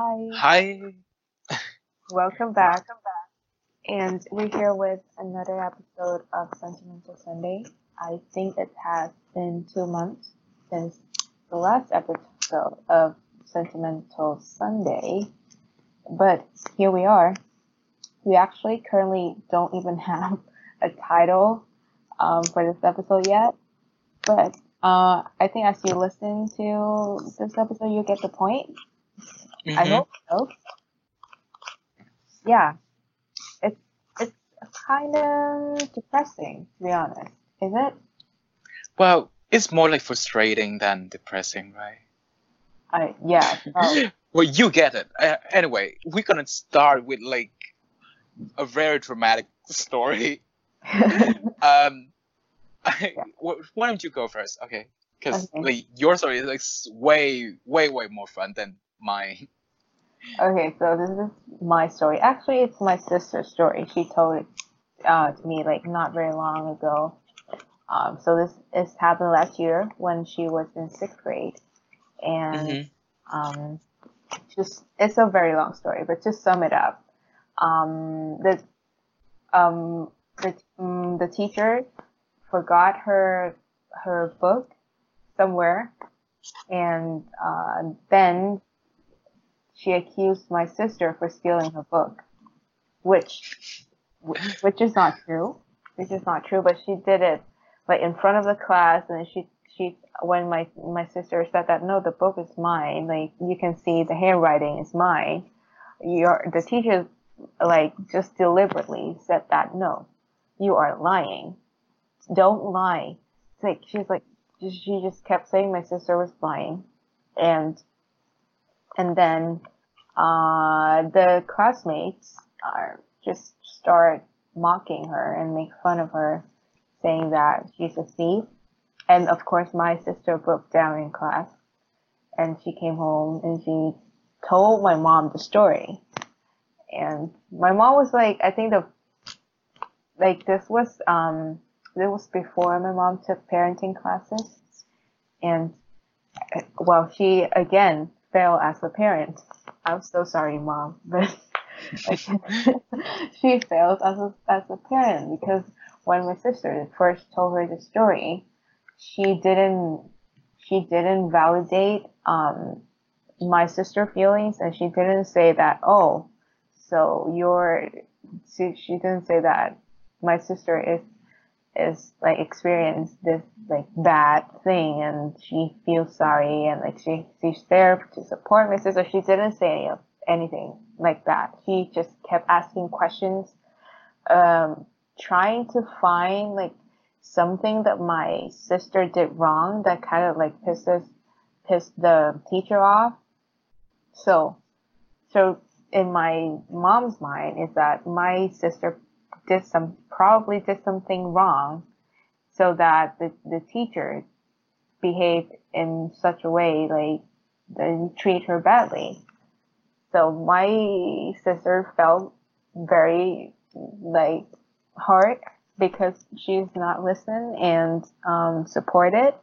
Hi. Hi. Welcome back. And we're here with another episode of Sentimental Sunday. I think it has been two months since the last episode of Sentimental Sunday. But here we are. We actually currently don't even have a title um, for this episode yet. But uh, I think as you listen to this episode, you get the point. I Mhm. hope so. Yeah, it's it's kind of depressing to be honest. Is it? Well, it's more like frustrating than depressing, right? I yeah. Well, you get it. Uh, anyway, we're gonna start with like a very dramatic story. Um, wh- why don't you go first? Okay, because Okay. like your story is like way, way, way more fun than mine. okay, so this is my story. Actually, it's my sister's story. She told it uh, to me like not very long ago. Um, so this this happened last year when she was in sixth grade, and Mhm. um, just it's a very long story, but to sum it up, um, the um, the um, the teacher forgot her her book somewhere, and uh, then she accused my sister for stealing her book, which which is not true, which is not true, but she did it like in front of the class, and she she when my my sister said that no, the book is mine, like you can see the handwriting is mine. Your the teacher like just deliberately said that no, you are lying. Don't lie. It's like she's like she just kept saying my sister was lying, and and then uh, the classmates are just start mocking her and make fun of her, saying that she's a thief. And of course, my sister broke down in class, and she came home and she told my mom the story. And my mom was like, I think the like this was um this was before my mom took parenting classes, and uh, well, she again failed as a parent. I'm so sorry, mom, but she failed as a, as a parent because when my sister first told her the story, she didn't she didn't validate um my sister feelings and she didn't say that oh so you're she, she didn't say that my sister is is like experienced this like bad thing and she feels sorry and like she she's there to support my sister. She didn't say any of anything like that. She just kept asking questions, um, trying to find like something that my sister did wrong that kind of like pisses pissed the teacher off. So so in my mom's mind is that my sister did some probably did something wrong so that the, the teacher behaved in such a way like they treat her badly. So my sister felt very like hurt because she's not listened and um, supported.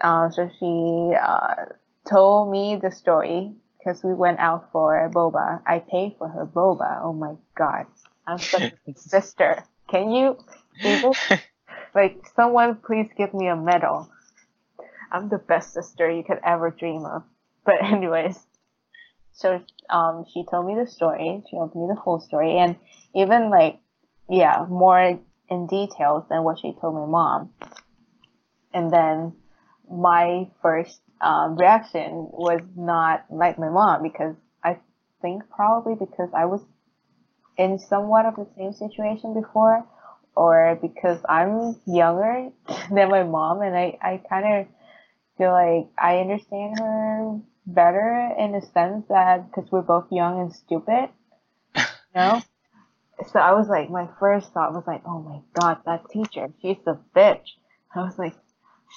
Uh, so she uh, told me the story because we went out for boba. I paid for her boba. Oh my god i'm such a sister can you like someone please give me a medal. I'm the best sister you could ever dream of. But anyways so um she told me the story. She told me the whole story. And even like yeah more in details than what she told my mom. And then my first um, reaction was not like my mom because i think probably because i was in somewhat of the same situation before or because I'm younger than my mom and I, I kind of feel like I understand her better in a sense that because we're both young and stupid, you know? So I was like, my first thought was like, oh my god, that teacher, she's a bitch. I was like,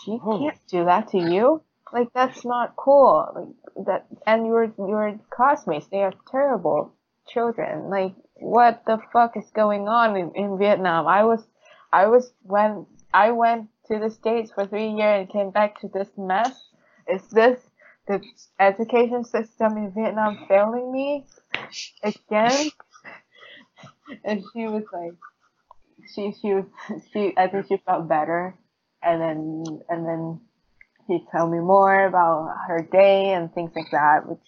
she can't do that to you. Like that's not cool. Like that, and your your classmates, they are terrible children. Like what the fuck is going on in, in Vietnam? I was, I was when I went to the States for three years and came back to this mess. Is this the education system in Vietnam failing me again. And she was like, she she was she I think she felt better, and then and then she told me more about her day and things like that, which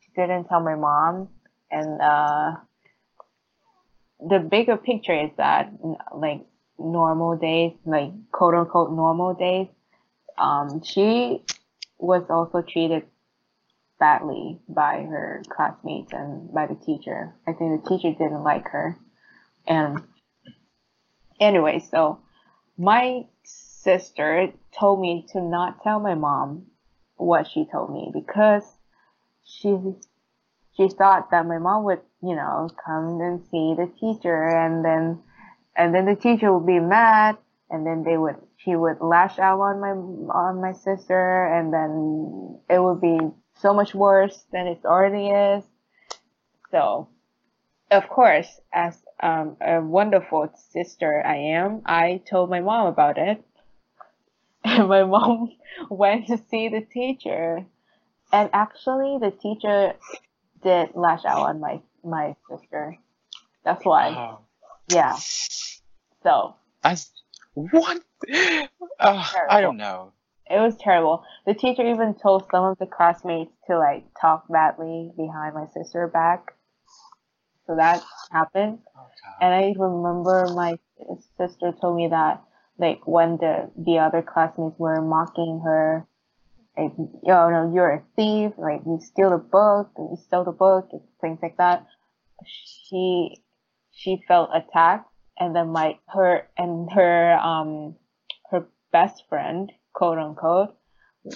she didn't tell my mom. And uh, the bigger picture is that like normal days, like quote unquote normal days, um, she was also treated badly by her classmates and by the teacher. I think the teacher didn't like her. And anyway, so my sister told me to not tell my mom what she told me because she she thought that my mom would, you know, come and see the teacher and then and then the teacher would be mad and then they would she would lash out on my on my sister and then it would be so much worse than it already is. So of course, as um, a wonderful sister I am, I told my mom about it. And my mom went to see the teacher. And actually the teacher did lash out on my my sister. That's why. Oh, Yeah. So that's what? Uh, I don't know. it was terrible. The teacher even told some of the classmates to like talk badly behind my sister back. So that happened. Oh, And I remember my sister told me that like when the the other classmates were mocking her, like, yo, no, you're a thief, like you steal the book, you stole the book, things like that. She she felt attacked, and then my her and her um her best friend, quote unquote,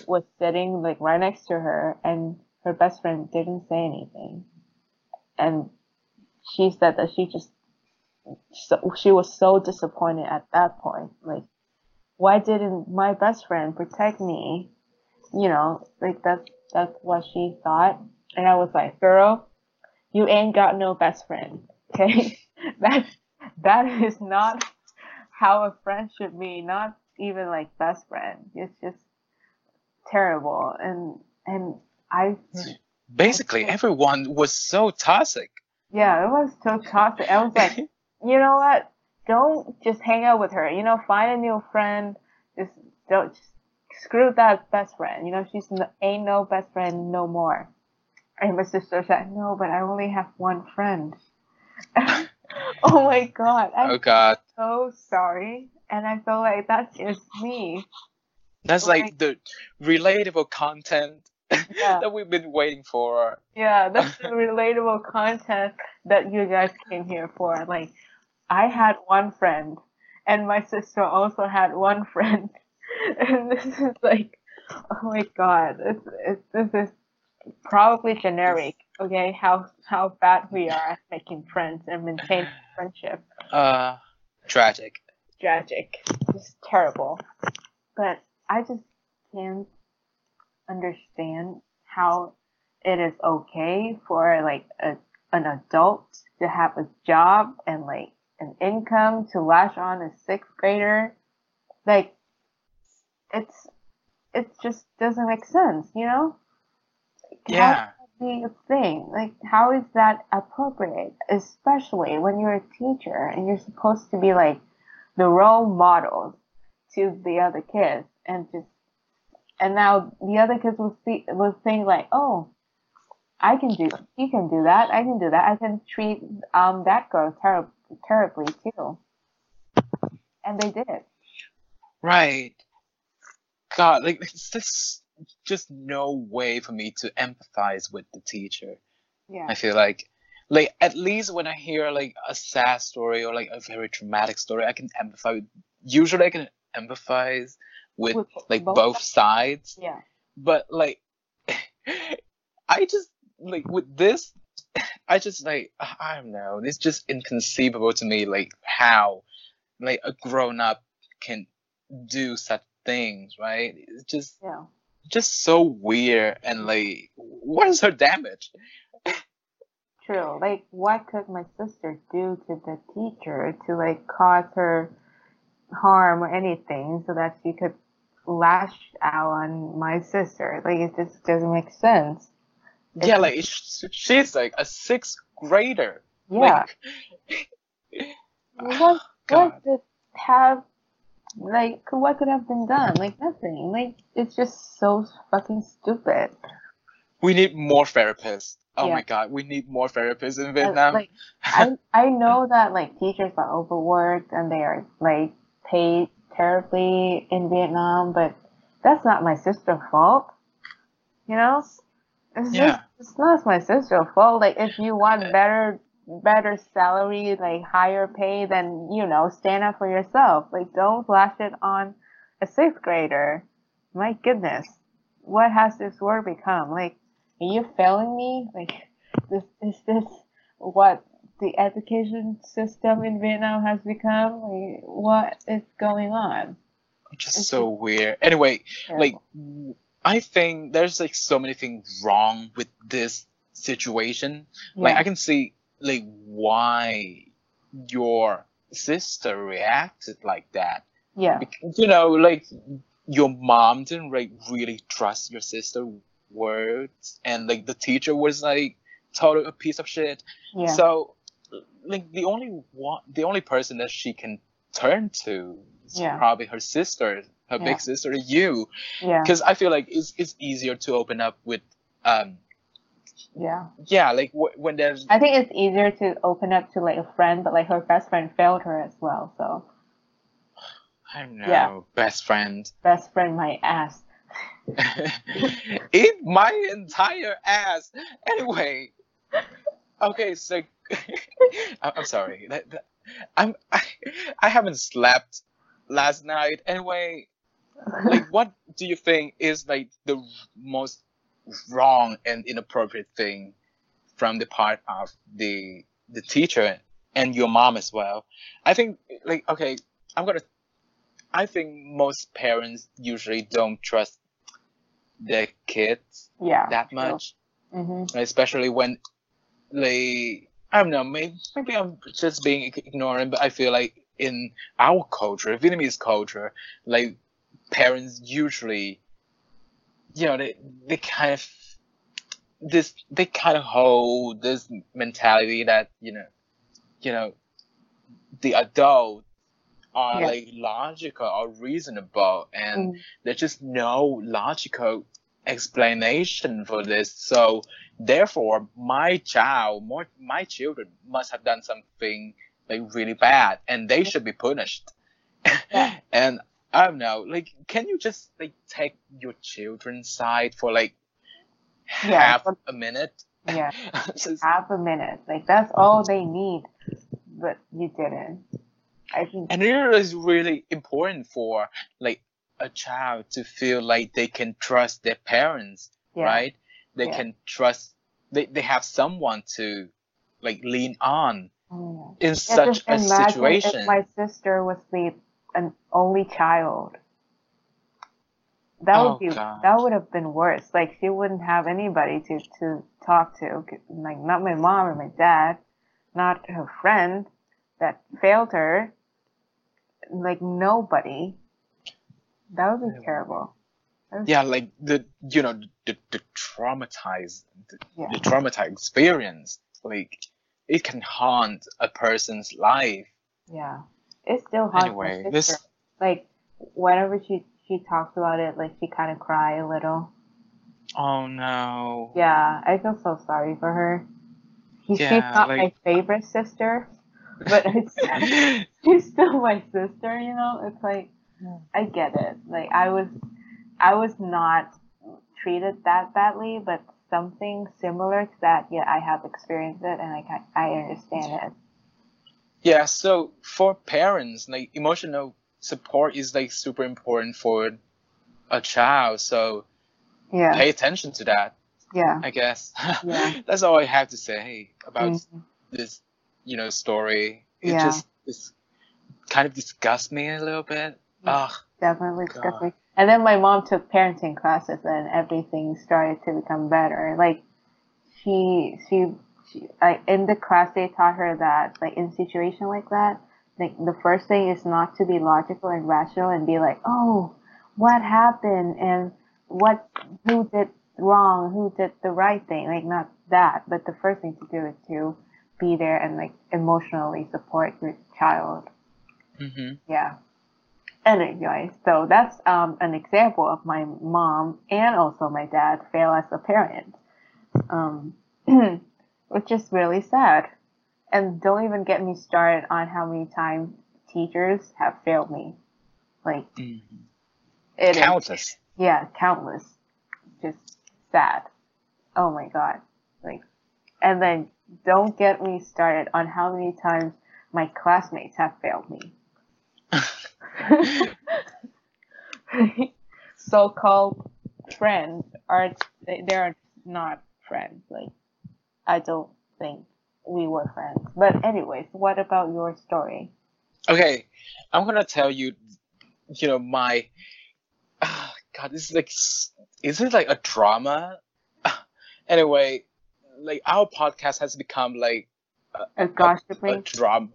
was sitting like right next to her, and her best friend didn't say anything, and she said that she just so she was so disappointed at that point. Like, why didn't my best friend protect me? You know, like that's that's what she thought. And I was like, girl, you ain't got no best friend. Okay, that that is not how a friend should be. Not even like best friend. It's just terrible. And and I Basically, everyone was so toxic. yeah, it was so toxic. I was like, you know what? Don't just hang out with her. You know, find a new friend. Just don't just screw that best friend. You know, she's no, ain't no best friend no more. And my sister said, no, but I only have one friend. oh my god, I'm Oh God, so sorry. And I feel like that's just me. that's Like- like the relatable content Yeah. that we've been waiting for. Yeah, that's the relatable content that you guys came here for. Like, I had one friend, and my sister also had one friend, and this is like, oh my god, it's, it's this is probably generic. Okay, how how bad we are at making friends and maintaining friendship. Uh, tragic. Tragic, just terrible. But I just can't understand how it is okay for like a, an adult to have a job and like an income to lash on a sixth grader. Like it's it just doesn't make sense, you know? How Yeah. be a thing. Like, how is that appropriate? Especially when you're a teacher and you're supposed to be like the role models to the other kids, and just and now the other kids will see will think like, oh, I can do, you can do that, I can do that, I can treat um that girl ter- terribly too, and they did. Right. God, like it's just just no way for me to empathize with the teacher. Yeah. I feel like like at least when I hear like a sad story or like a very traumatic story, I can empathize. Usually, I can empathize with With like both both sides. Yeah. But like, I just like with this, I just like I don't know. It's just inconceivable to me, like how like a grown up can do such things, right? It's just Yeah. just so weird and like what is her damage? True. Like, what could my sister do to the teacher to like cause her harm or anything so that she could lash out on my sister. Like it just doesn't make sense. It's, yeah, like she's like a sixth grader. yeah. Like, what what could have like what could have been done? Like nothing. Like it's just so fucking stupid. We need more therapists. Oh Yeah. my God, we need more therapists in Uh, Vietnam. Like I I know that like teachers are overworked and they are like paid terribly in Vietnam, but that's not my sister's fault. You know? It's Yeah. just it's not my sister's fault. Like if you want better better salary, like higher pay, then you know, stand up for yourself. Like don't flash it on a sixth grader. My goodness. What has this world become? Like are you failing me? Like this is this what the education system in Vietnam has become? Like what is going on? just it's so weird. Anyway, like I think there's like so many things wrong with this situation. Like I can see like why your sister reacted like that. yeah. Bec- You know, like your mom didn't like really trust your sister words and like the teacher was like total a piece of shit. Yeah. So like the only one the only person that she can turn to is Yeah. probably her sister, her Yeah. big sister, you. yeah. Because I feel like it's it's easier to open up with um Yeah. yeah like w- when there's I think it's easier to open up to like a friend, but like her best friend failed her as well. So I don't know Yeah. best friend best friend my ass. eat my entire ass anyway. Okay, so I- I'm sorry. That, that, I'm I, I haven't slept last night anyway. Like, what do you think is like the most wrong and inappropriate thing from the part of the the teacher and your mom as well? I think like okay, I'm gonna. I think most parents usually don't trust their kids Yeah. that much, Mm-hmm. especially when they. I don't know. Maybe maybe I'm just being ig- ignorant, but I feel like in our culture, Vietnamese culture, like parents usually, you know, they they kind of this they kind of hold this mentality that you know, you know, the adult are Yeah. like logical or reasonable, and Mm. there's just no logical explanation for this. So therefore, my child, more my children must have done something like really bad, and they should be punished. Yeah. and I don't know, like, can you just like take your children's side for like half but- a minute? Yeah. Just- Half a minute. Like that's all they need. But you didn't. I think and it is really important for like a child to feel like they can trust their parents yeah. right they Yeah. can trust they, they have someone to like lean on Mm. in Yeah, such a situation If my sister was the an only child, that Oh, would be God. that would have been worse. Like she wouldn't have anybody to to talk to. Like not my mom or my dad, not her friend that failed her. Like nobody. That would be Yeah. terrible. Yeah like the you know the, the traumatized the, Yeah. the traumatized experience like it can haunt a person's life Yeah. It's still hard anyway for this. Like whenever she she talks about it, like she kind of cry a little. oh no Yeah, I feel so sorry for her. She, she's Yeah, not my favorite sister, but it's she's still my sister. You know, it's like I get it. Like I was, I was not treated that badly, but something similar to that. Yeah, I have experienced it, and I ca- I understand it. Yeah so for parents like emotional support is like super important for a child so Yeah, pay attention to that yeah, I guess. Yeah. That's all I have to say about Mhm. this, you know, story. It Yeah. just it's kind of disgusts me a little bit. Ugh. definitely God. disgusting. And then my mom took parenting classes, and everything started to become better. Like she she she like in the class they taught her that like in situation like that like the first thing is not to be logical and rational and be like oh what happened and what who did wrong, who did the right thing. Like not that, but the first thing to do is to be there and like emotionally support your child. Mm-hmm. Yeah. Anyway, so that's um, an example of my mom and also my dad fail as a parent, um, which is really sad. And don't even get me started on how many times teachers have failed me. Like, Mm-hmm. it is- Countless. yeah, countless. Just sad. Oh my god. Like, and then don't get me started on how many times my classmates have failed me. So-called friends are they they are not friends. Like, I don't think we were friends. But anyways, what about your story? Okay, I'm gonna tell you, you know, my, ah, God, this is like, is it like a drama? anyway, like our podcast has become like A a gossiping? drama.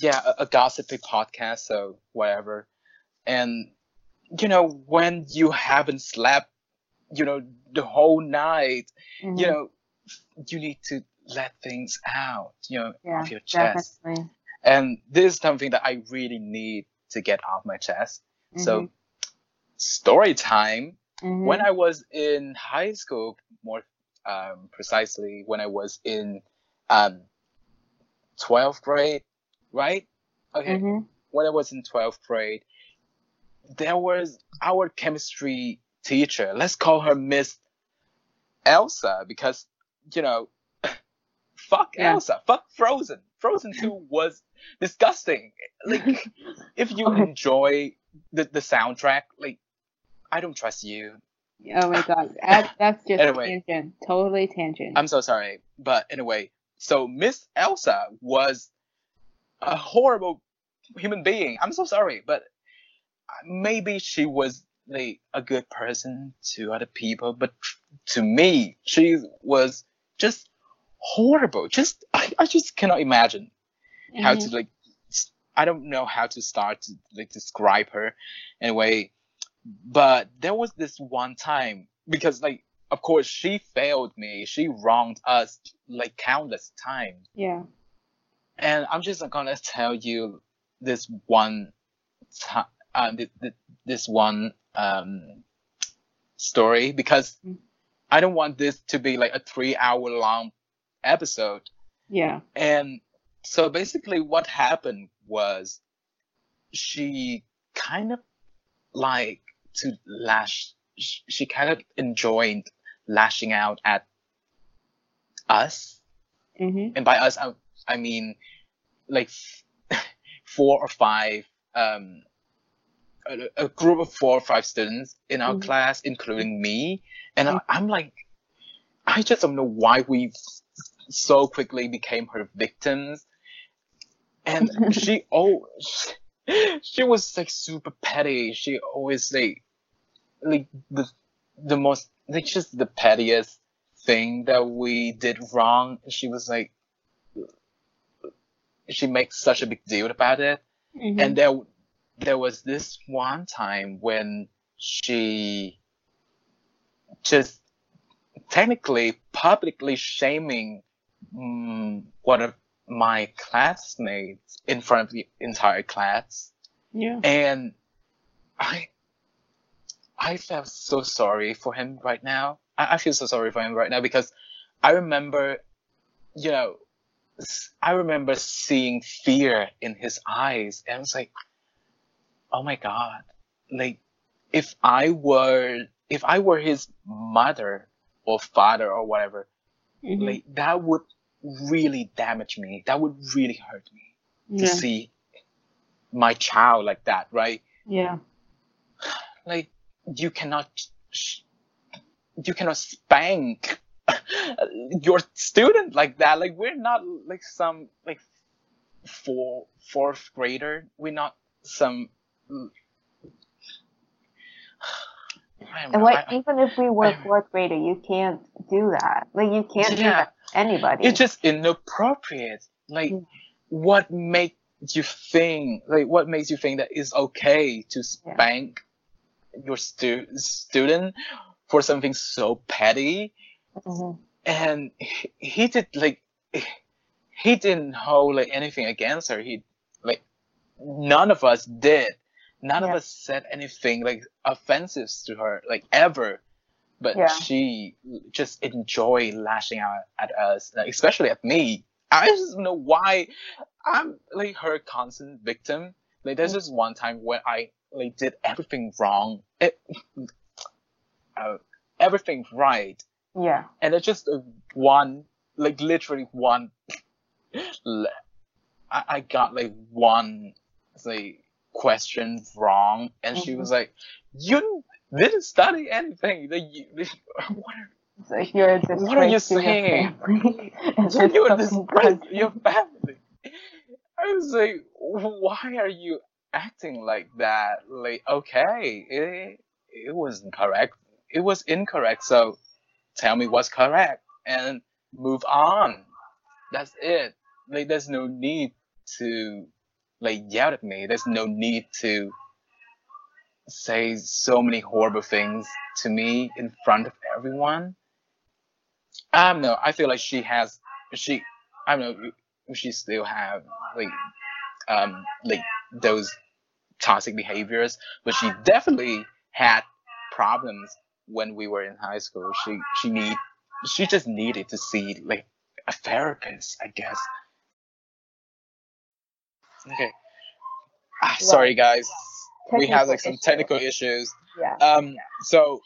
Yeah, a, a gossipy podcast, so whatever. And you know, when you haven't slept, you know, the whole night, Mhm. you know, you need to let things out, you know, yeah, off your chest. definitely. And this is something that I really need to get off my chest. So, story time. Mhm. When I was in high school, more um, precisely, when I was in um, 12th grade, right? Okay. Mhm. When I was in 12th grade, there was our chemistry teacher. Let's call her Miss Elsa because, you know, fuck Yeah. Elsa, fuck Frozen. Frozen 2 was disgusting. Like, if you Okay. enjoy the, the soundtrack, like, I don't trust you. Oh my god, that, that's just Anyway. tangent, totally tangent. I'm so sorry. But anyway, so Miss Elsa was a horrible human being. I'm so sorry, but maybe she was like a good person to other people, but to me, she was just horrible. Just I, I just cannot imagine how Mhm. to like I don't know how to start to like describe her anyway. But there was this one time because like of course she failed me. She wronged us like countless times. yeah. And I'm just gonna tell you this one time, uh, th- th- this one um story because Mm. I don't want this to be like a three hour long episode. Yeah. And so basically what happened was she kind of like to lash, she kind of enjoyed lashing out at us. Mhm. And by us, I, I mean like four or five, um, a, a group of four or five students in our Mhm. class, including me. And I, Mhm. I'm like, I just don't know why we so quickly became her victims. And she oh she was like super petty. She always like like the the most like just the pettiest thing that we did wrong. She was like she makes such a big deal about it. Mhm. And there there was this one time when she just technically publicly shaming mm, one of my classmates in front of the entire class. Yeah. and i i felt so sorry for him right now. I, I feel so sorry for him right now because i remember you know I remember seeing fear in his eyes. And i was like oh my god. Like if i were if i were his mother or father or whatever Mhm. like that would really damage me. That would really hurt me to see my child like that right? Yeah. like you cannot sh- you cannot spank your student like that. Like we're not like some like four fourth grader. We're not some And like I- even if we were fourth grader, you can't do that. Like you can't do that to anybody. it's just inappropriate like Mm. what makes you think like what makes you think that it's okay to spank your stu- student for something so petty Mhm. and he, he did like he didn't hold like anything against her he like none of us did none of us said anything like offensive to her like ever. But Yeah. she just enjoyed lashing out at us like, especially at me. I just don't know why i'm like her constant victim. Like there's just one time when i like did everything wrong. It, uh, everything right. Yeah. and it's just one like literally one I, I got like one like question wrong and she was like you didn't study anything. You, what are, So you're What are you your saying? you- just you're disgrace your family. I was like why are you acting like that? Like okay it, it wasn't correct it was incorrect. So tell me what's correct and move on. That's it. Like there's no need to like yelled at me. There's no need to say so many horrible things to me in front of everyone. I don't know. I feel like she has she i don't know she still have like um like those toxic behaviors but she definitely had problems when we were in high school. She she need she just needed to see like a therapist i guess okay ah, sorry guys we have like some Technical technical issues Yeah. um so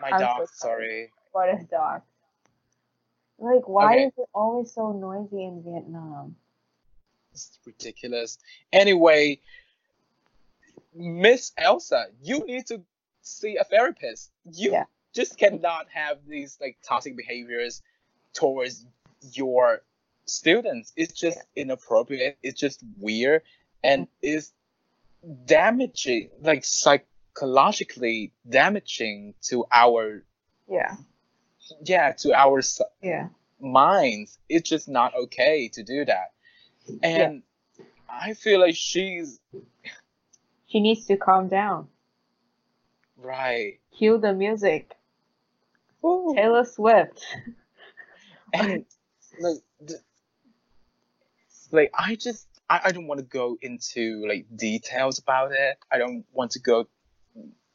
my I'm so dog sorry. sorry What is dog? Like, why Okay. is it always so noisy in Vietnam? It's ridiculous. Anyway, Miss Elsa, you need to see a therapist. You Yeah. just cannot have these like toxic behaviors towards your students. It's just inappropriate. It's just weird and it's damaging, like psychologically damaging to our Yeah. yeah to our Yeah. minds. It's just not okay to do that. And I feel like she's She needs to calm down. right. Cue the music. Taylor Swift. And like, like I just I, I don't want to go into like details about it. I don't want to go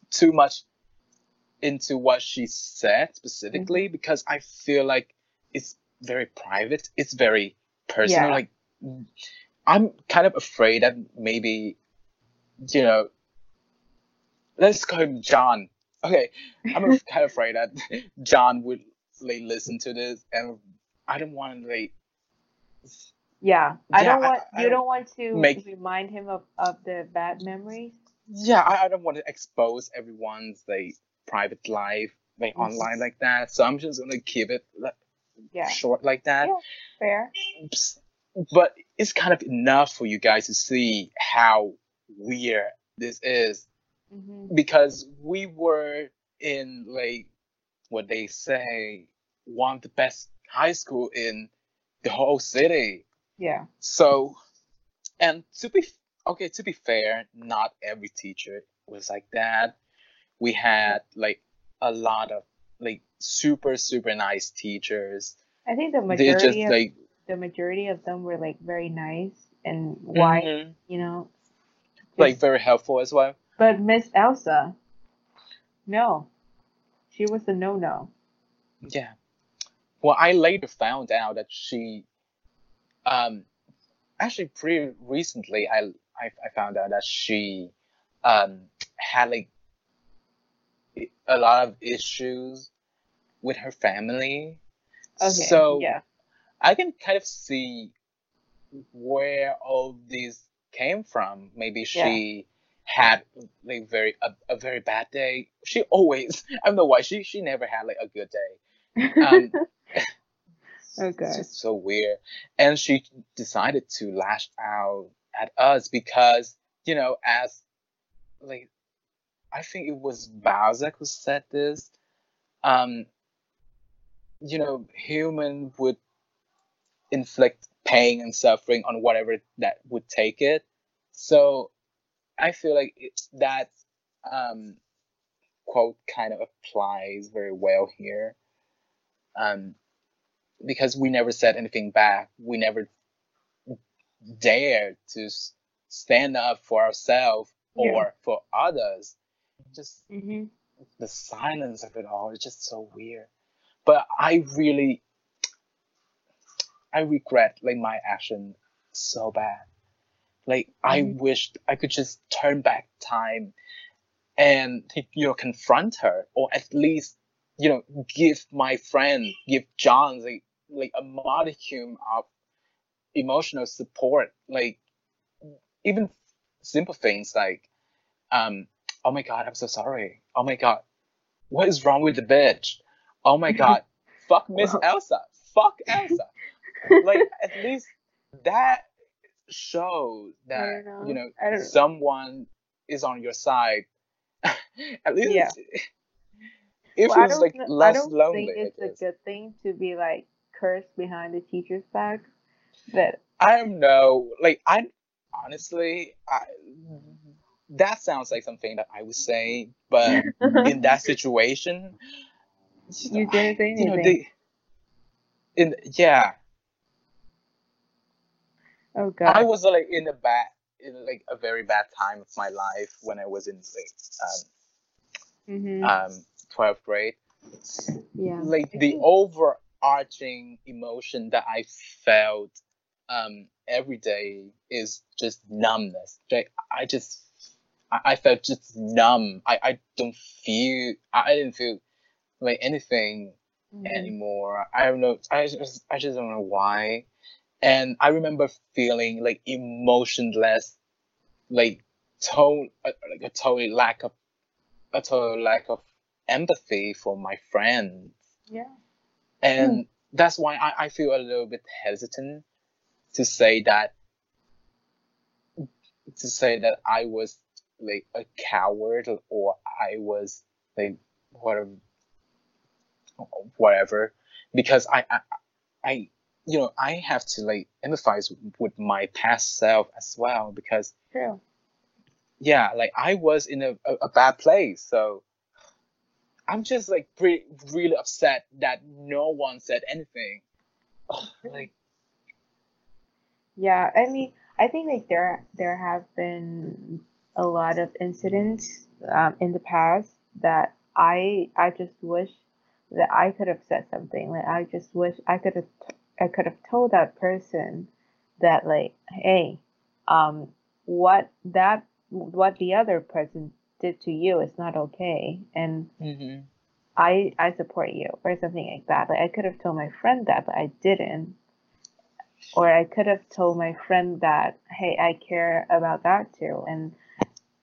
too much into what she said specifically mm-hmm. because I feel like it's very private. It's very personal. Yeah. Like I'm kind of afraid that maybe you know let's call him John. Okay, I'm kind of afraid that John would like listen to this, and I don't want to like Yeah. I Yeah, don't want I you don't don't want to make- remind him of, of the bad memories. yeah, I, I don't want to expose everyone's like private life like Mhm. online like that. So I'm just gonna keep it like, Yeah. short like that. Yeah. Fair. But it's kind of enough for you guys to see how weird this is hmm because we were in like what they say one of the best high school in the whole city. Yeah. So, and to be okay, to be fair, not every teacher was like that. We had like a lot of like super super nice teachers. I think the They just majority of like the majority of them were like very nice and why mhm, you know. like very helpful as well. but Miss Elsa, no, she was a no no. Yeah. Well, I later found out that she, um, actually pretty recently, I I, I found out that she, um, had like a lot of issues with her family. Okay. So yeah. I can kind of see where all these came from. Maybe she had like very a, a very bad day. She always I don't know why she she never had like a good day. Um, okay. It's just so weird. And she decided to lash out at us because, you know, as like I think it was Balzac who said this. Um, you know, human would inflict pain and suffering on whatever that would take it. So I feel like it, that um, quote kind of applies very well here. Um, because we never said anything back. We never dared to stand up for ourselves Yeah. or for others. Just Mm-hmm. the silence of it all is just so weird. But I really, I regret like my action so bad. Like I Mhm. wished I could just turn back time and you know confront her or at least you know give my friend give John like like a modicum of emotional support like even simple things like um oh my god i'm so sorry. Oh my god what is wrong with the bitch? Oh my god fuck miss elsa. Fuck elsa. Like at least that shows that know. you know someone is on your side. At least Yeah. it Well, feels like less I don't lonely think it's a good thing to be like cursed behind the teacher's back. That I don't know. Like I honestly, I that sounds like something that I would say, but in that situation, You didn't say You know, anything. they, in yeah, oh god. I was like in a bad, in like a very bad time of my life when I was in like um, um 12th grade. yeah. Like the think- overarching emotion that I felt um every day is just numbness. Like I just I, felt just numb. I, I don't feel I, didn't feel like anything Mhm. anymore. I don't know. I just I just don't know why. And I remember feeling like emotionless, like total like a total lack of a total lack of empathy for my friends. Yeah. And hmm. that's why I, I feel a little bit hesitant to say that to say that I was like a coward or I was like whatever whatever. Because I, I I you know I have to like empathize with my past self as well because True. yeah like I was in a, a, a bad place. So I'm just like pretty really upset that no one said anything like Yeah, I mean, I think like there there have been a lot of incidents um, in the past that I I just wish that I could have said something. Like I just wish I could have I could have told that person that like, hey, um, what that what the other person did to you is not okay, and hmm I I support you or something like that. Like I could have told my friend that, but I didn't. Or I could have told my friend that, hey, I care about that too, and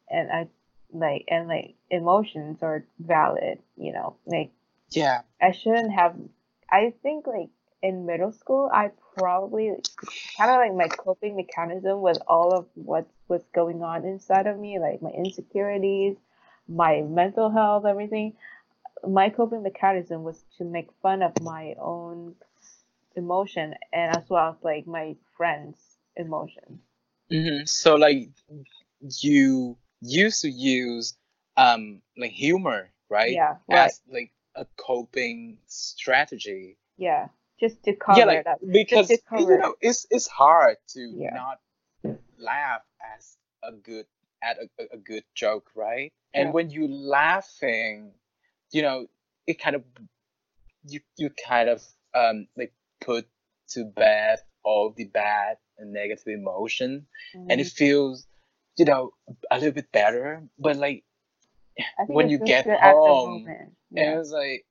and I like and like emotions are valid, you know. Like yeah I shouldn't have. I think like in middle school, I probably kind of like my coping mechanism with all of what was going on inside of me, like my insecurities, my mental health, everything. My coping mechanism was to make fun of my own emotion and as well as like my friends' emotion. hmm so like you used to use um like humor right Yeah, right. as like a coping strategy Yeah, just to cover yeah like it up. because you know it's it's hard to Yeah. not laugh as a good at a, a- good joke right and Yeah. when you're laughing you know it kind of you you kind of um like put to bed all the bad and negative emotion and it Mhm. feels you know a little bit better but like when you get home, and Yeah, it was like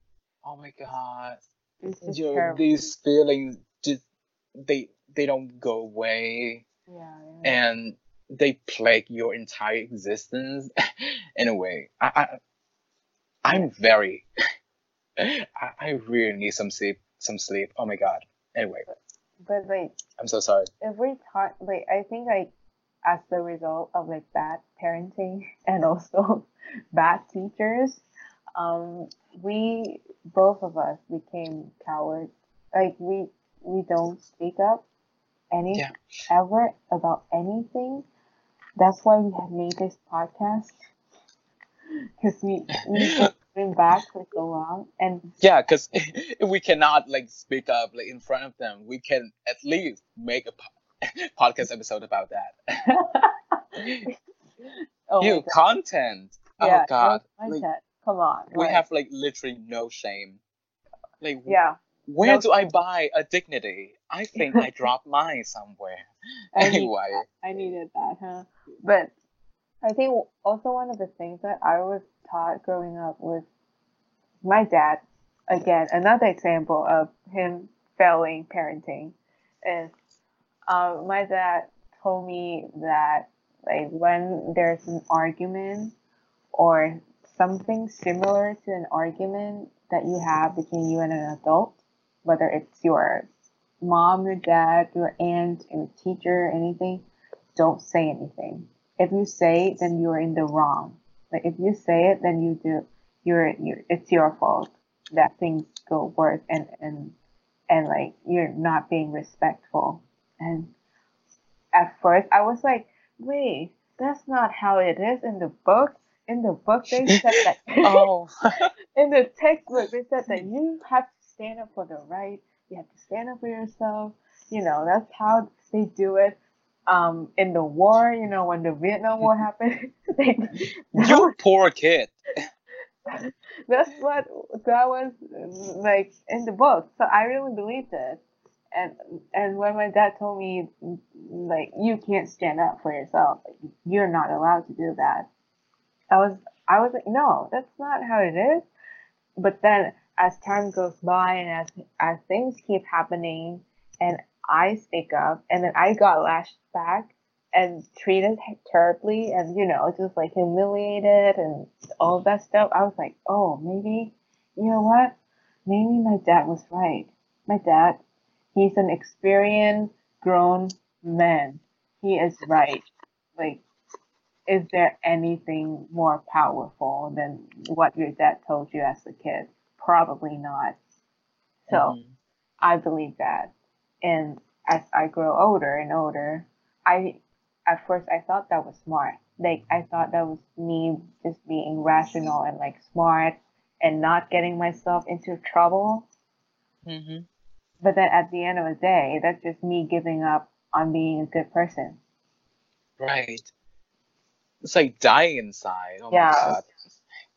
oh my god you know terrible. these feelings just they they don't go away. Yeah, yeah. and they plague your entire existence in a way. I, I i'm very I, I really need some sleep some sleep. Oh my god. Anyway. But like i'm so sorry. if we talk like I think like as the result of like bad parenting and also bad teachers, um, we both of us became cowards. Like we we don't speak up any Yeah. ever about anything. That's why we have made this podcast. because we we've been back for so long, and Yeah, because if we cannot like speak up like in front of them, we can at least make a po- podcast episode about that. oh God. content. yeah, oh god. Like. Come on, we like, have like literally no shame. Like yeah. where no do I buy a dignity? I think I dropped mine somewhere. I Anyway. I needed that, huh? But I think also one of the things that I was taught growing up was my dad. Again, another example of him failing parenting is uh, my dad told me that like when there's an argument or something similar to an argument that you have between you and an adult, whether it's your mom, your dad, your aunt, your teacher, anything, don't say anything. If you say, then you are in the wrong. Like if you say it, then you do. You're, you're it's your fault that things go worse and and and like you're not being respectful. And at first, I was like, wait, that's not how it is in the book. In the book, they said that. Oh. in the textbook they said that you have to stand up for the right you have to stand up for yourself you know that's how they do it um in the war you know when the vietnam war happened they, you was, poor kid. that's what that was like in the book so i really believed it and and when my dad told me like you can't stand up for yourself like, you're not allowed to do that i was i was like no that's not how it is. But then as time goes by and as as things keep happening and I speak up and then I got lashed back and treated terribly and you know just like humiliated and all that stuff I was like oh maybe you know what? Maybe my dad was right. My dad he's an experienced grown man. He is right. Like is there anything more powerful than what your dad told you as a kid? Probably not. So Mhm. I believe that. And as I grow older and older, I at first I thought that was smart. Like I thought that was me just being rational and like smart and not getting myself into trouble. Mhm. But then at the end of the day, that's just me giving up on being a good person. Right. It's like dying inside. Oh Yeah. my god.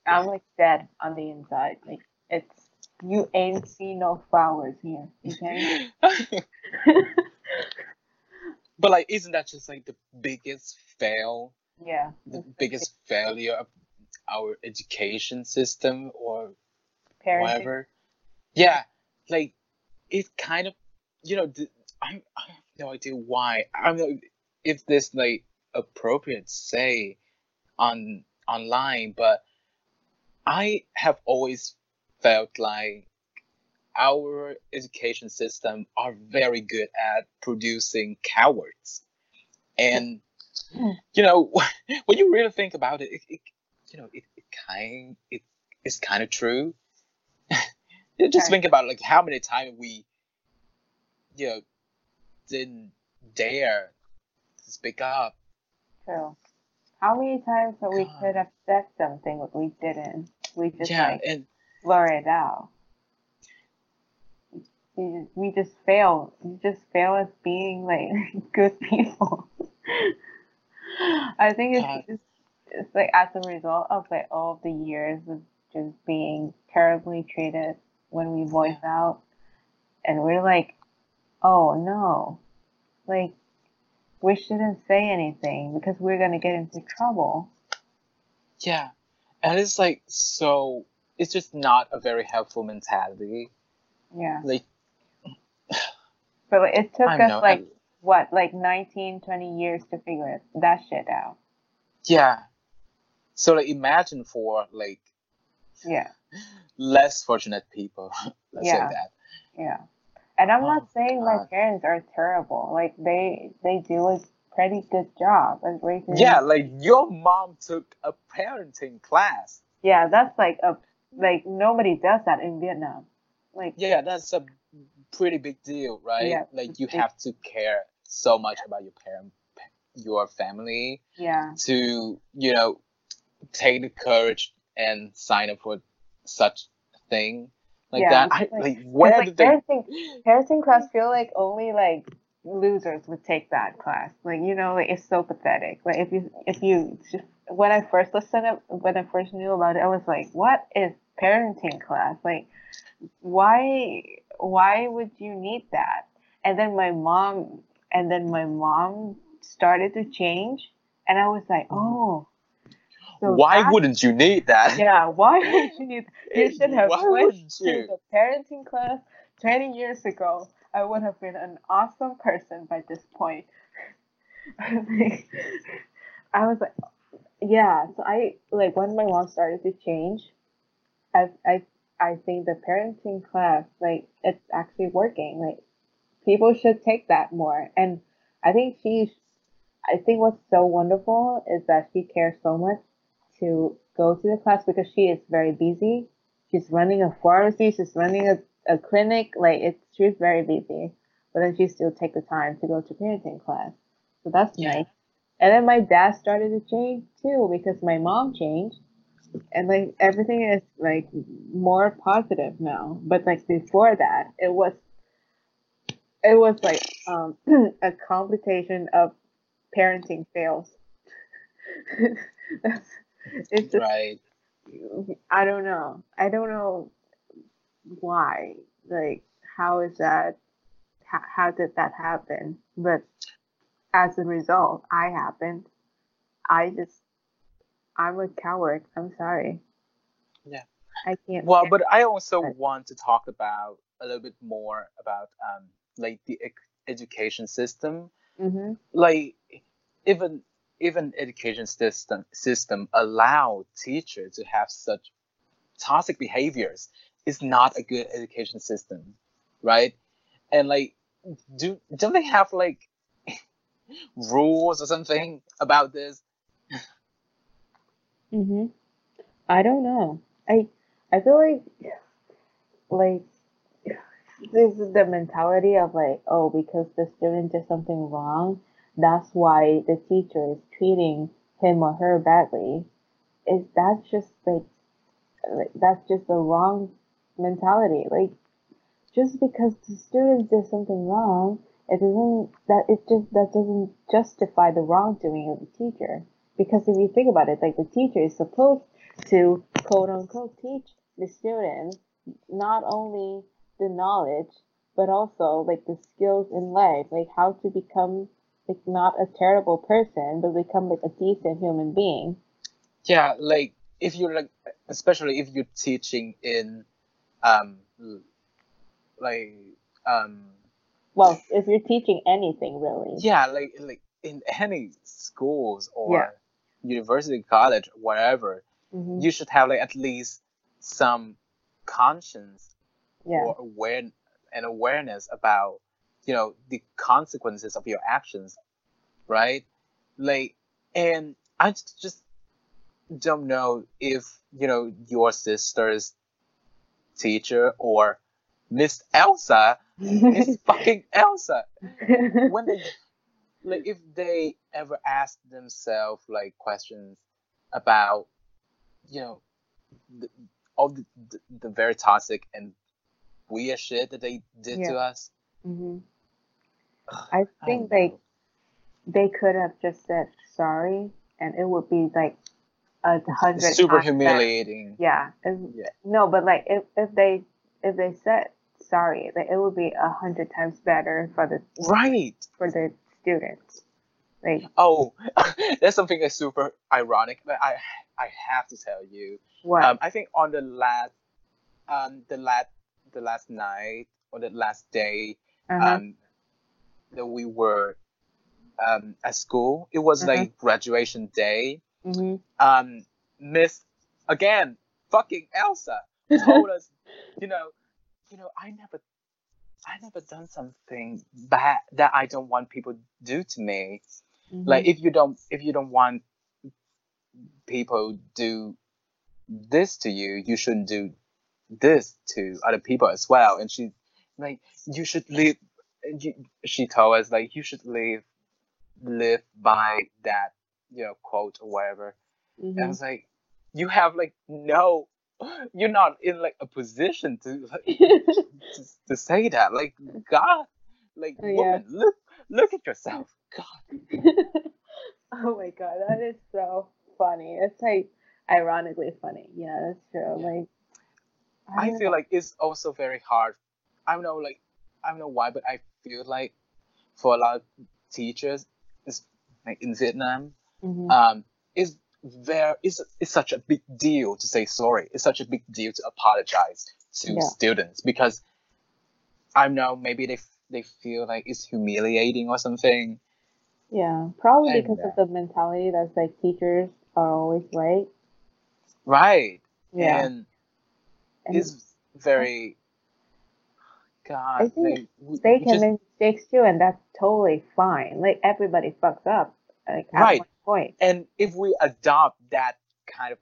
I'm like dead on the inside. Like it's you ain't see no flowers here. Okay. but like, isn't that just like the biggest fail, yeah. the biggest failure of our education system or parenting. whatever? Yeah, like it kind of, you know, I I have no idea why. I don't know if this like appropriate to say on online, but I have always felt like our education system are very good at producing cowards, and you know when you really think about it, it, it you know it, it kind it is kind of true. You Just think about like how many times we, you know, didn't dare speak up. True. How many times that we could have said something but we didn't? We just yeah, like and blur it out. We just, we just fail. We just fail as being like good people. I think it's, it's it's like as a result of like all of the years of just being terribly treated when we voice out, and we're like, oh no, like we shouldn't say anything because we're gonna get into trouble. yeah, and it's like so. It's just not a very helpful mentality. Yeah. Like But it took I us know, like and- what, like 19, 20 years to figure it, that shit out. yeah. So like imagine for like Yeah, less fortunate people. Let's Yeah. say that. yeah. And I'm Oh, not saying my parents are terrible. Like they they do a pretty good job at raising. Yeah, like your mom took a parenting class. Yeah, that's like a like nobody does that in Vietnam. Like Yeah, that's a pretty big deal, right? Yeah, like you have to care so much about your parent, your family yeah, to you know take the courage and sign up for such thing like Yeah, that. I, like- like where it's did like they? parenting, parenting class feel like only like losers would take that class. Like you know, like it's so pathetic. Like if you if you just when I first listened up when I first knew about it, I was like, what is parenting class? Like why why would you need that? And then my mom and then my mom started to change, and I was like, oh. So Why wouldn't you need that? yeah, why would you need? You should have wouldn't to the parenting class 20 years ago. I would have been an awesome person by this point. I was like, I was like, yeah. So I like when my mom started to change. I I I think the parenting class like it's actually working. Like people should take that more. And I think she, I think what's so wonderful is that she cares so much to go to the class because she is very busy. She's running a pharmacy, she's running a, a clinic, like it's she's very busy. But then she still take the time to go to parenting class. So that's Yeah. nice. And then my dad started to change too because my mom changed. And like everything is like more positive now. But like before that it was it was like um a complication of parenting fails. That's, it's just Right. I don't know. I don't know why. Like, how is that? How, how did that happen? But as a result, I happened. I just, I'm a coward. I'm sorry. Yeah. I can't. Well, but I also Right. want to talk about a little bit more about um like the education system. hmm Like even even education system system allow teachers to have such toxic behaviors is not a good education system, right? And like do don't they have like rules or something about this? hmm I don't know. I, I feel like, like, this is the mentality of like, oh, because the student did something wrong, that's why the teacher is treating him or her badly. Is that's just like, that's just the wrong mentality? Like, just because the student did something wrong, it doesn't that it just that doesn't justify the wrongdoing of the teacher. Because if you think about it, like the teacher is supposed to quote unquote teach the students not only the knowledge but also like the skills in life, like how to become like not a terrible person but become like a decent human being. Yeah, like if you're like, especially if you're teaching in, um, like, um, Well, if you're teaching anything really. yeah, like like in any schools or Yeah. university, college, whatever, hmm you should have like at least some conscience Yeah. or aware and awareness about, you know, the consequences of your actions, right? Like, and I just don't know if you know your sister's teacher or Miss Elsa is fucking Elsa. When they like if they ever ask themselves like questions about you know the, all the, the, the very toxic and weird shit that they did to us. Hmm I don't think know. like they could have just said sorry, and it would be like a hundred. It's super times humiliating. Yeah. Yeah. No, but like if if they if they said sorry, like it would be a hundred times better for the Right. for the students. Like Oh, that's something that's super ironic, but I I have to tell you. what? Um, I think on the last um the last the last night or the last day uh-huh. um that we were um at school, it was Uh-huh. like graduation day. hmm Um, Miss again, fucking Elsa told us, you know, you know, I never I never done something bad that I don't want people to do to me. like if you don't if you don't want people do this to you you shouldn't do this to other people as well and she like you should live you, she told us like you should live live by that you know quote or whatever and I hmm was like you have like no you're not in like a position to like, to, to say that like god like Oh, yeah. woman look look at yourself god oh my god, that is so funny. It's like ironically funny. Yeah, that's true. Like i don't feel know. like it's also very hard i don't know like i don't know why but i feel like for a lot of teachers like in vietnam Mhm. um is very is it's such a big deal to say sorry it's such a big deal to apologize to Yeah. students because i don't know maybe they f- they feel like it's humiliating or something yeah, probably and, because uh, of the mentality that's like teachers are always right. right Yeah. and And it's very god I think like, they can just- make mistakes too, and that's totally fine. Like everybody fucks up, like at Right. one point. and if we adopt that kind of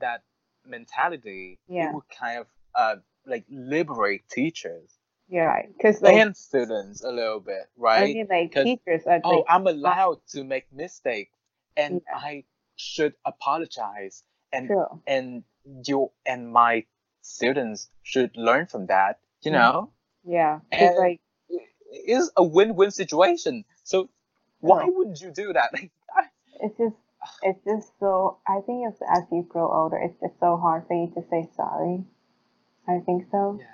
that mentality Yeah. it would kind of uh like liberate teachers You're right, because like and students a little bit right I mean, like teachers are oh like, i'm allowed to make mistakes and Yeah. i should apologize and true. and you and my students should learn from that you know Yeah, and like it's a win-win situation so why wouldn't you do that it's just it's just so I think it's as you grow older, it's just so hard for you to say sorry. I think so. yeah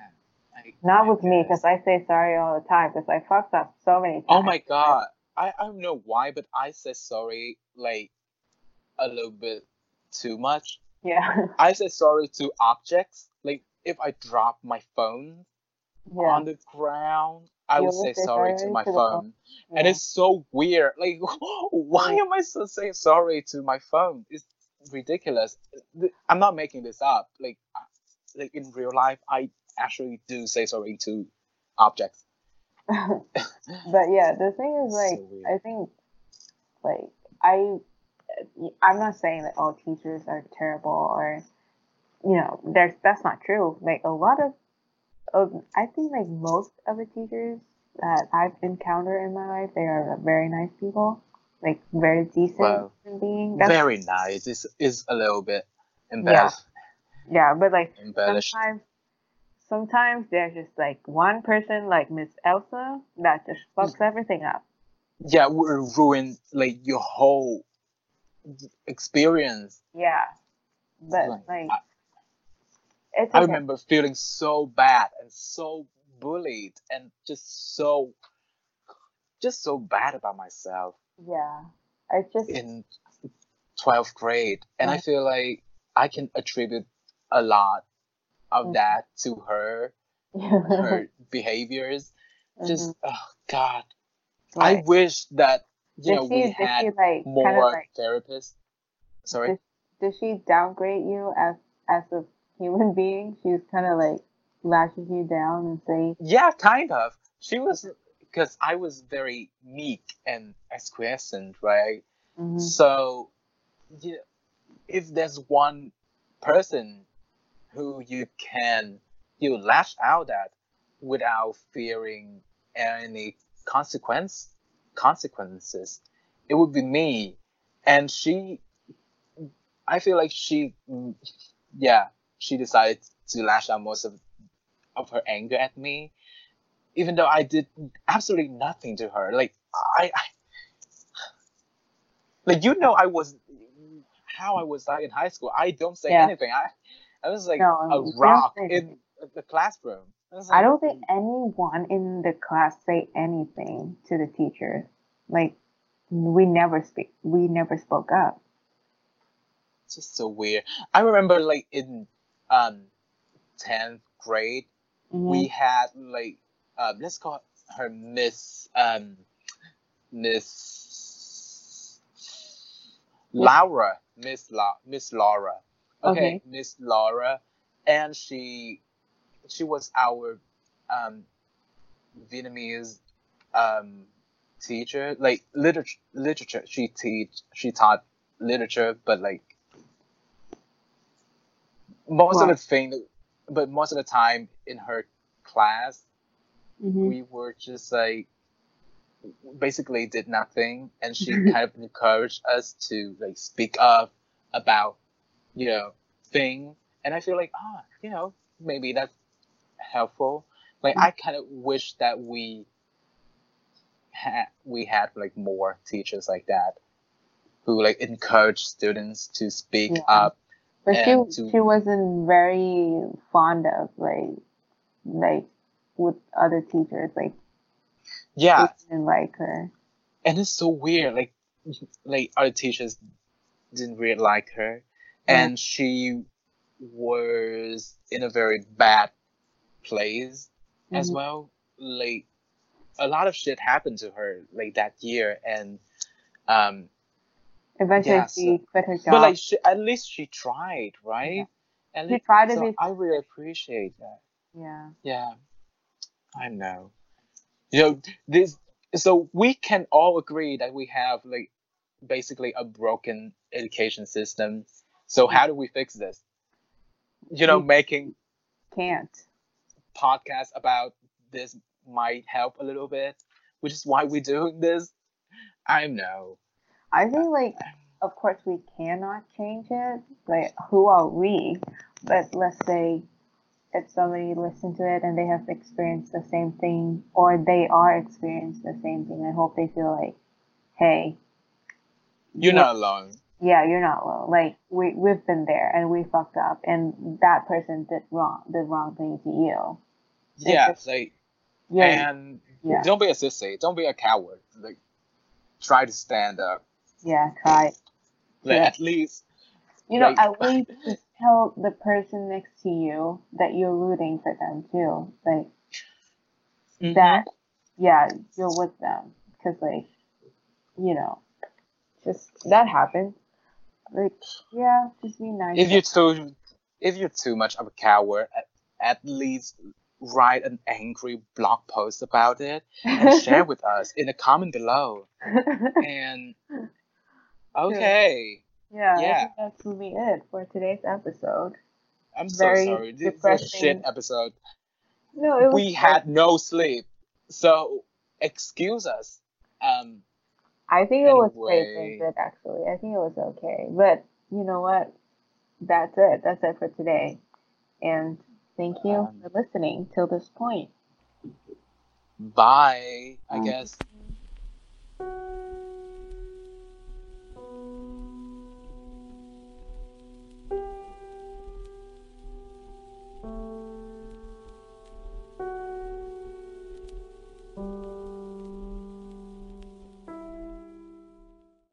I- Not I with me, because. I say sorry all the time because I fucked up so many times. oh my god I, I don't know why but i say sorry like a little bit too much Yeah. i say sorry to objects like if i drop my phone yeah. on the ground, I You would will say sorry to my to phone. phone. And it's so weird. Like, why am I so saying sorry to my phone? It's ridiculous. I'm not making this up. Like, uh, like in real life, I actually do say sorry to objects. but yeah, the thing is like weird. I think like I I'm not saying that all teachers are terrible or you know, there's that's not true. Like a lot of of I think like most of the teachers that I've encountered in my life, they are very nice people. Like very decent Wow. human being. That's, Very nice. It's, it's a little bit embellished. yeah, but like embellished. sometimes sometimes there's just like one person like Miss Elsa that just fucks mm. everything up. Yeah, would ruin like your whole experience. Yeah. But Like, like I- it's I remember feeling so bad and so bullied and just so just so bad about myself Yeah. I just in 12th grade. And I feel like I can attribute a lot of Mhm. that to her her behaviors. Just oh god. I Mm-hmm. Wish that you Did know she, we did she had like kind of more like therapists. Sorry? Did, did she downgrade you as as a human being? She was kind of like lashes you down and say, Yeah, kind of. She was because I was very meek and acquiescent, right? mhm, So, you if there's one person who you can you lash out at without fearing any consequence consequences, it would be me. And she, I feel like she, yeah, she decided to lash out most of of her anger at me, even though I did absolutely nothing to her. Like I, I like you know, I was how I was like in high school. I don't say Yeah. anything. I, I was like No, a rock in the classroom. I like, don't think anyone in the class say anything to the teacher. Like we never speak. We never spoke up. It's just so weird. I remember like in um tenth grade, Mhm. we had like um let's call her Miss um Miss Laura, Miss La Miss Laura. Okay, Okay. Miss Laura, and she she was our um Vietnamese um teacher, like literature literature. She teach she taught literature, but like most of the thing, but most of the time in her class, Mhm. we were just like basically did nothing, and she kind of encouraged us to like speak up about you know thing, and I feel like ah, you know, maybe that's helpful. Like I kind of wish that we had we had like more teachers like that who like encourage students to speak Yeah. up. But and she to- she wasn't very fond of like like with other teachers like Yeah, didn't like her. and it's so weird. Like like other teachers didn't really like her, and she was in a very bad place as Mhm. well. Like a lot of shit happened to her like that year, and um, Eventually Yeah, she quit her job. but like she, at least she tried, right? At She least, tried to so be- I really appreciate that. yeah. Yeah, I know. You know this. So we can all agree that we have like basically a broken education system. So how do we fix this? You know, We- making Can't. podcasts about this might help a little bit, which is why we're doing this. I know. I think like of course we cannot change it. Like who are we? But let's say if somebody listened to it and they have experienced the same thing or they are experienced the same thing, I hope they feel like, hey, You're not alone. yeah, you're not alone. Like we we've been there and we fucked up and that person did wrong did wrong thing to you. Yeah, just- like Yeah. and yeah. don't be a sissy. Don't be a coward. Like try to stand up. Yeah, try. Like, Yeah. At least You know, Like- at least tell the person next to you that you're rooting for them too. Like Mm-hmm. that, yeah, you're with them. Cause like, you know, just that happens. Like, yeah, just be nice. if you're too if you're too much of a coward, at, at least write an angry blog post about it and share with us in the comment below. And okay, yeah, I Yeah. think that's will be it for today's episode. I'm so Very sorry. This is a shit episode. No, it was We had no sleep, so excuse us. Um, I think it was safe and good actually. I think it was okay. But you know what? That's it. That's it for today. And thank you Um, for listening till this point. bye. I Um, guess.